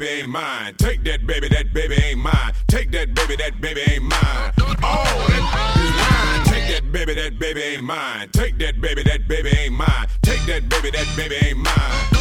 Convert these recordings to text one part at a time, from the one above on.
baby ain't mine. Take that baby, that baby ain't mine. Take that baby, that baby ain't mine. Oh, that is mine. Take that baby, that baby ain't mine. Take that baby, that baby ain't mine. Take that baby, that baby ain't mine.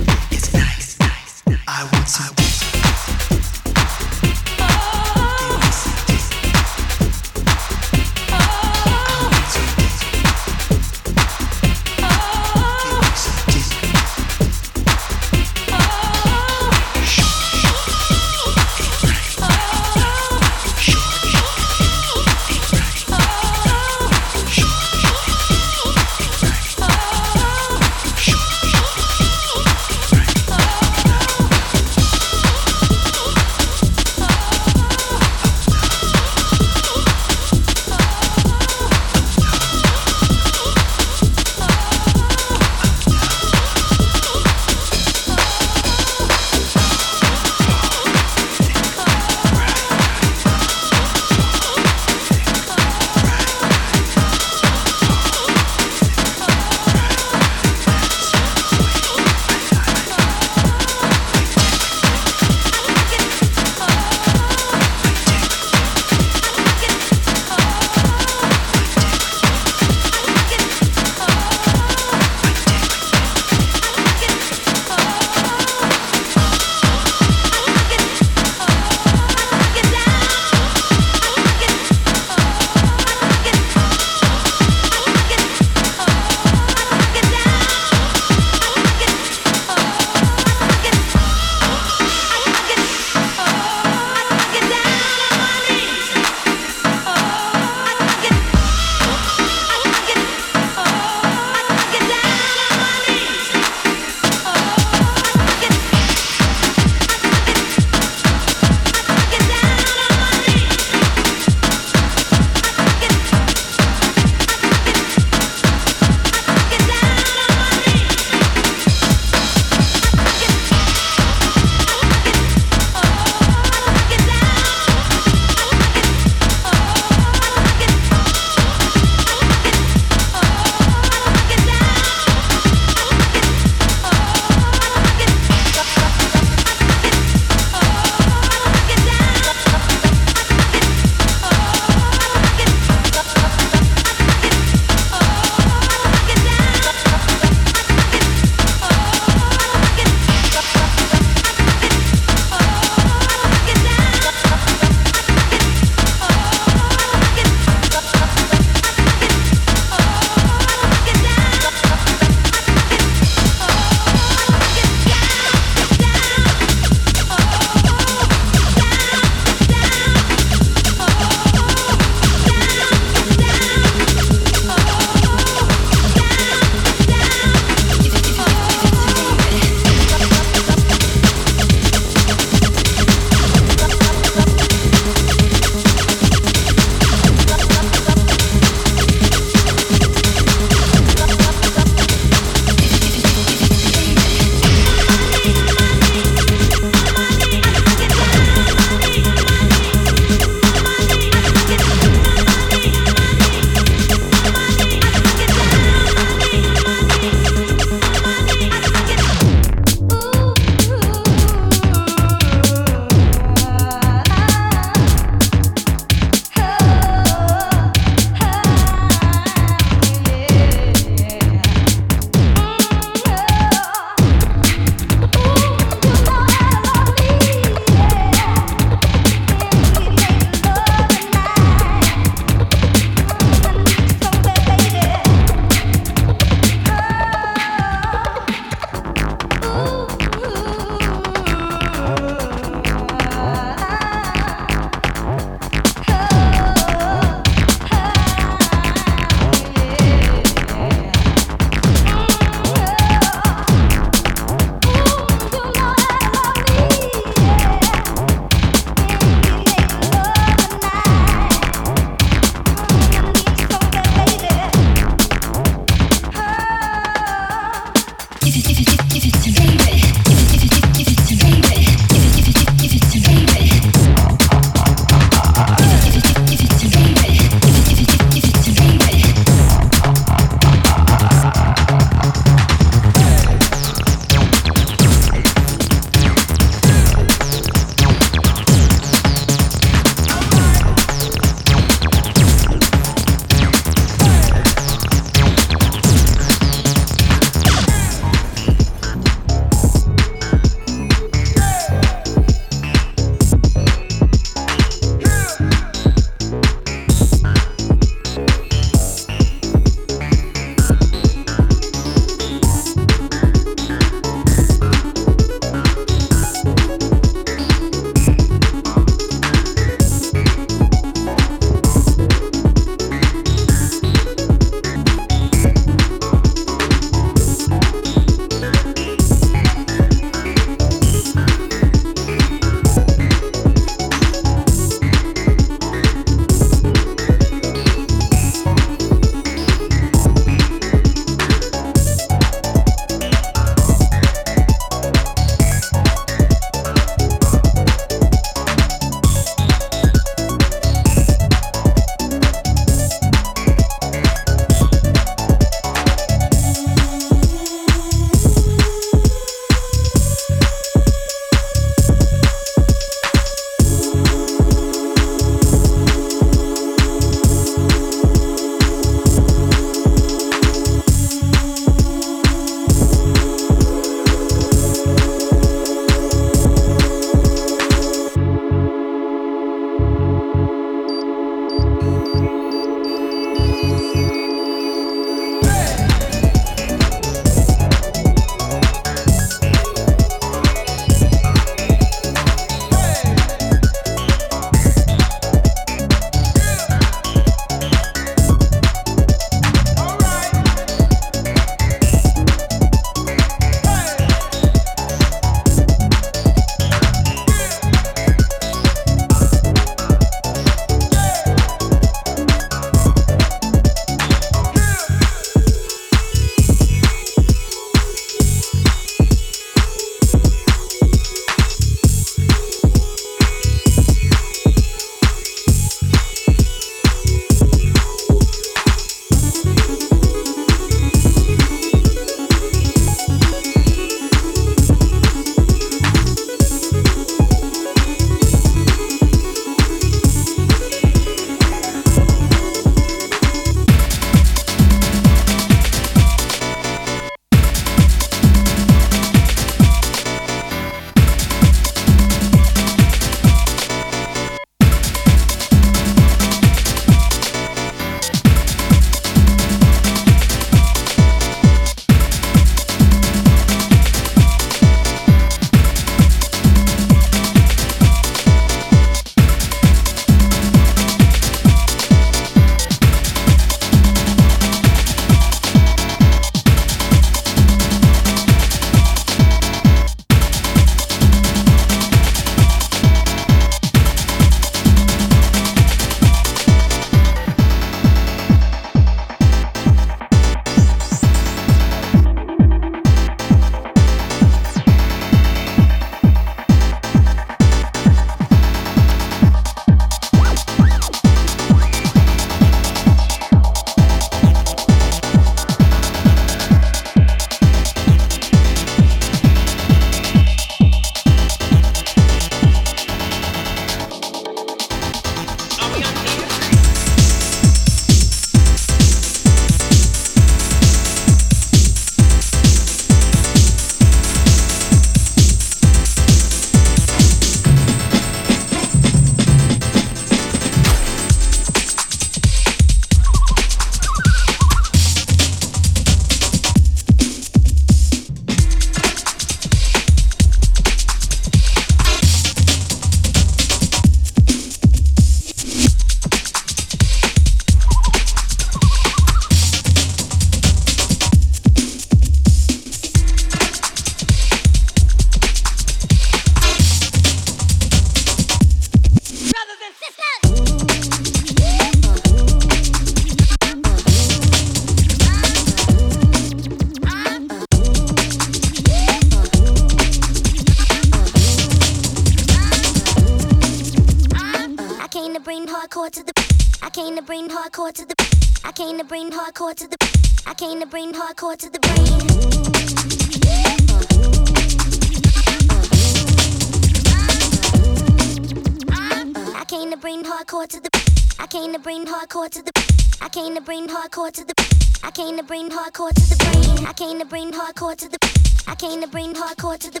Hardcore to the. I came to bring hardcore to the brain. I came to bring hardcore to the. I came to bring hardcore to the.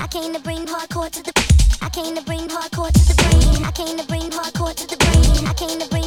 I came to bring hardcore to the. I came to bring hardcore to the brain. I came to bring hardcore to the brain. I came to bring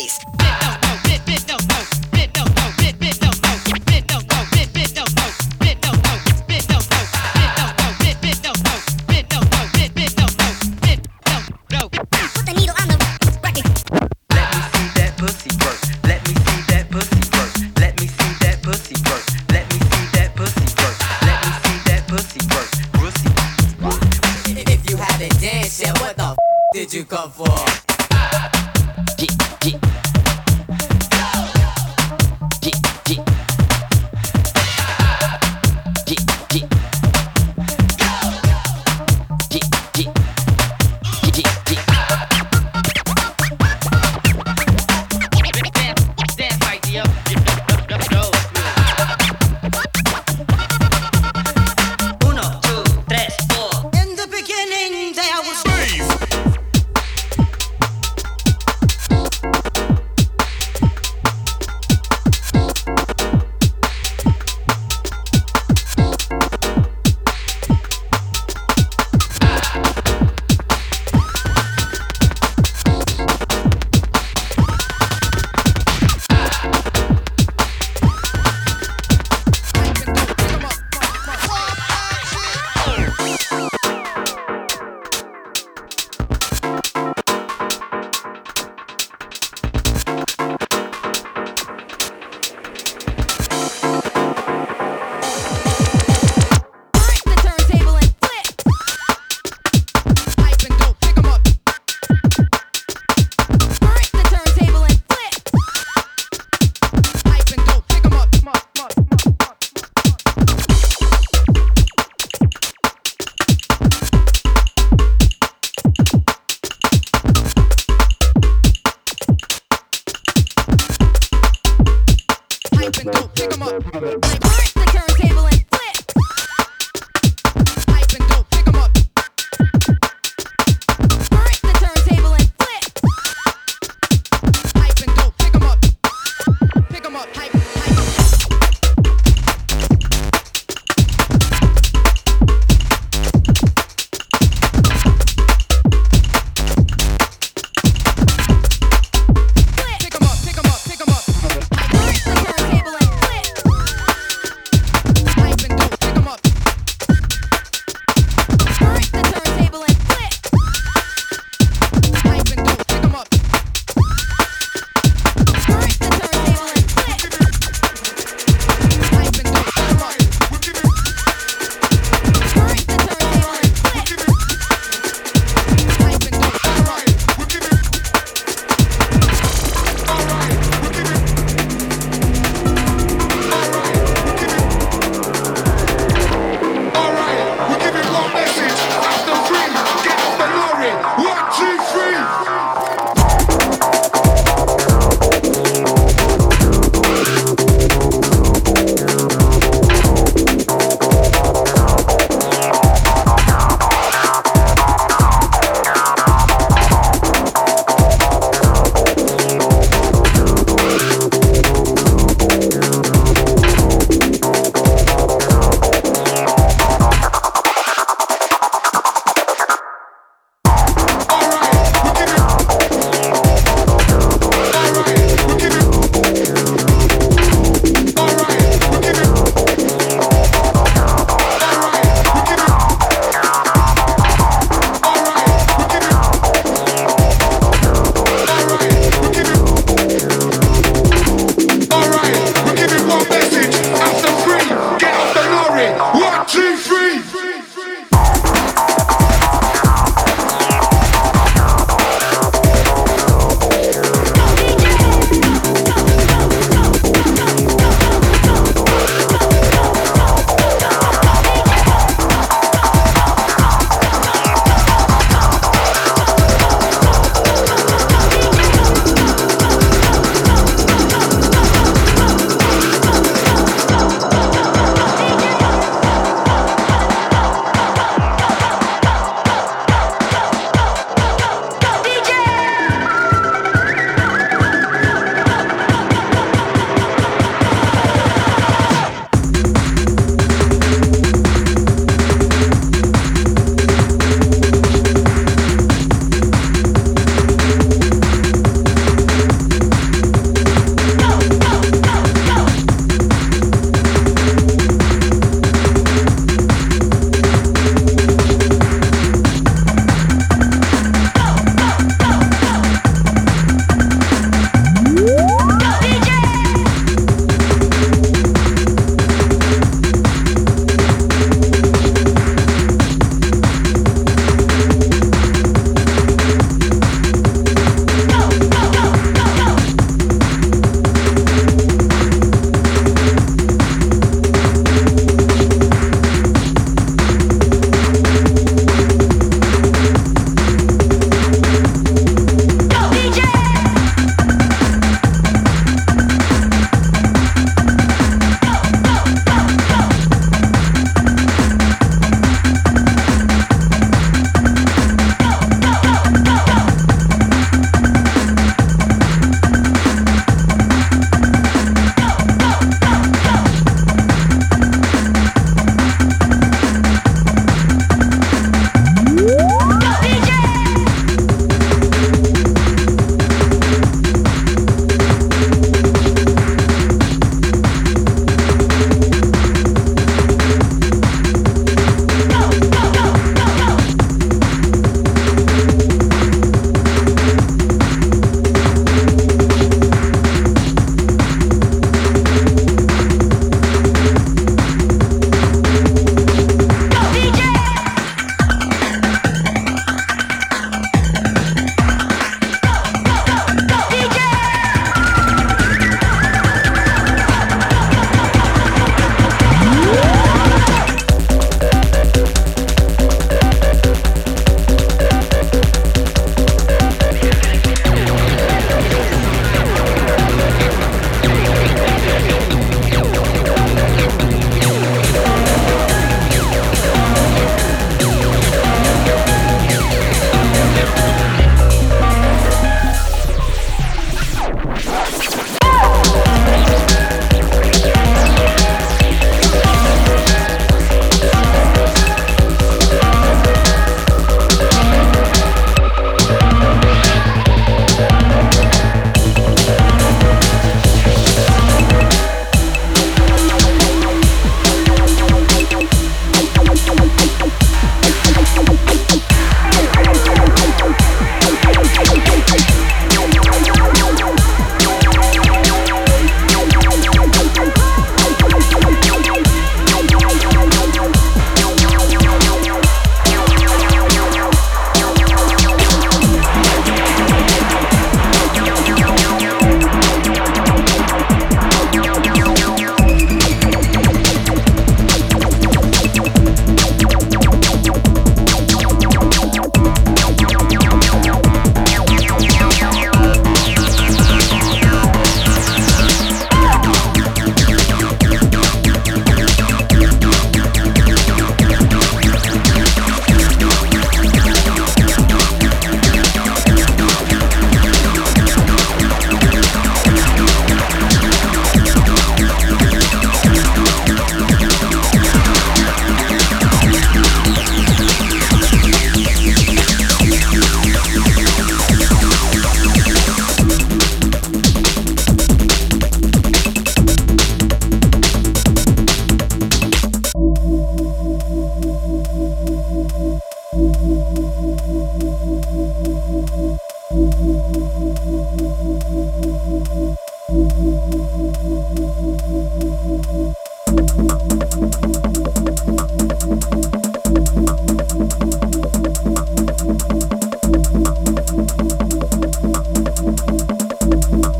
face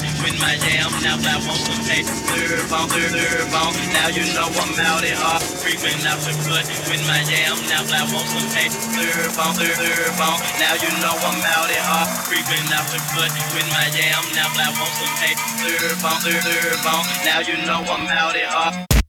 with my jam. Now I want some taste. Herb on. Now you know I'm out it off, creeping out the foot with my jam. Now I want some taste. Herb on, herb on. Now you know I'm out it off, creeping out the foot with my jam. Now I want some taste. Herb on, herb on. Now you know I'm out it off.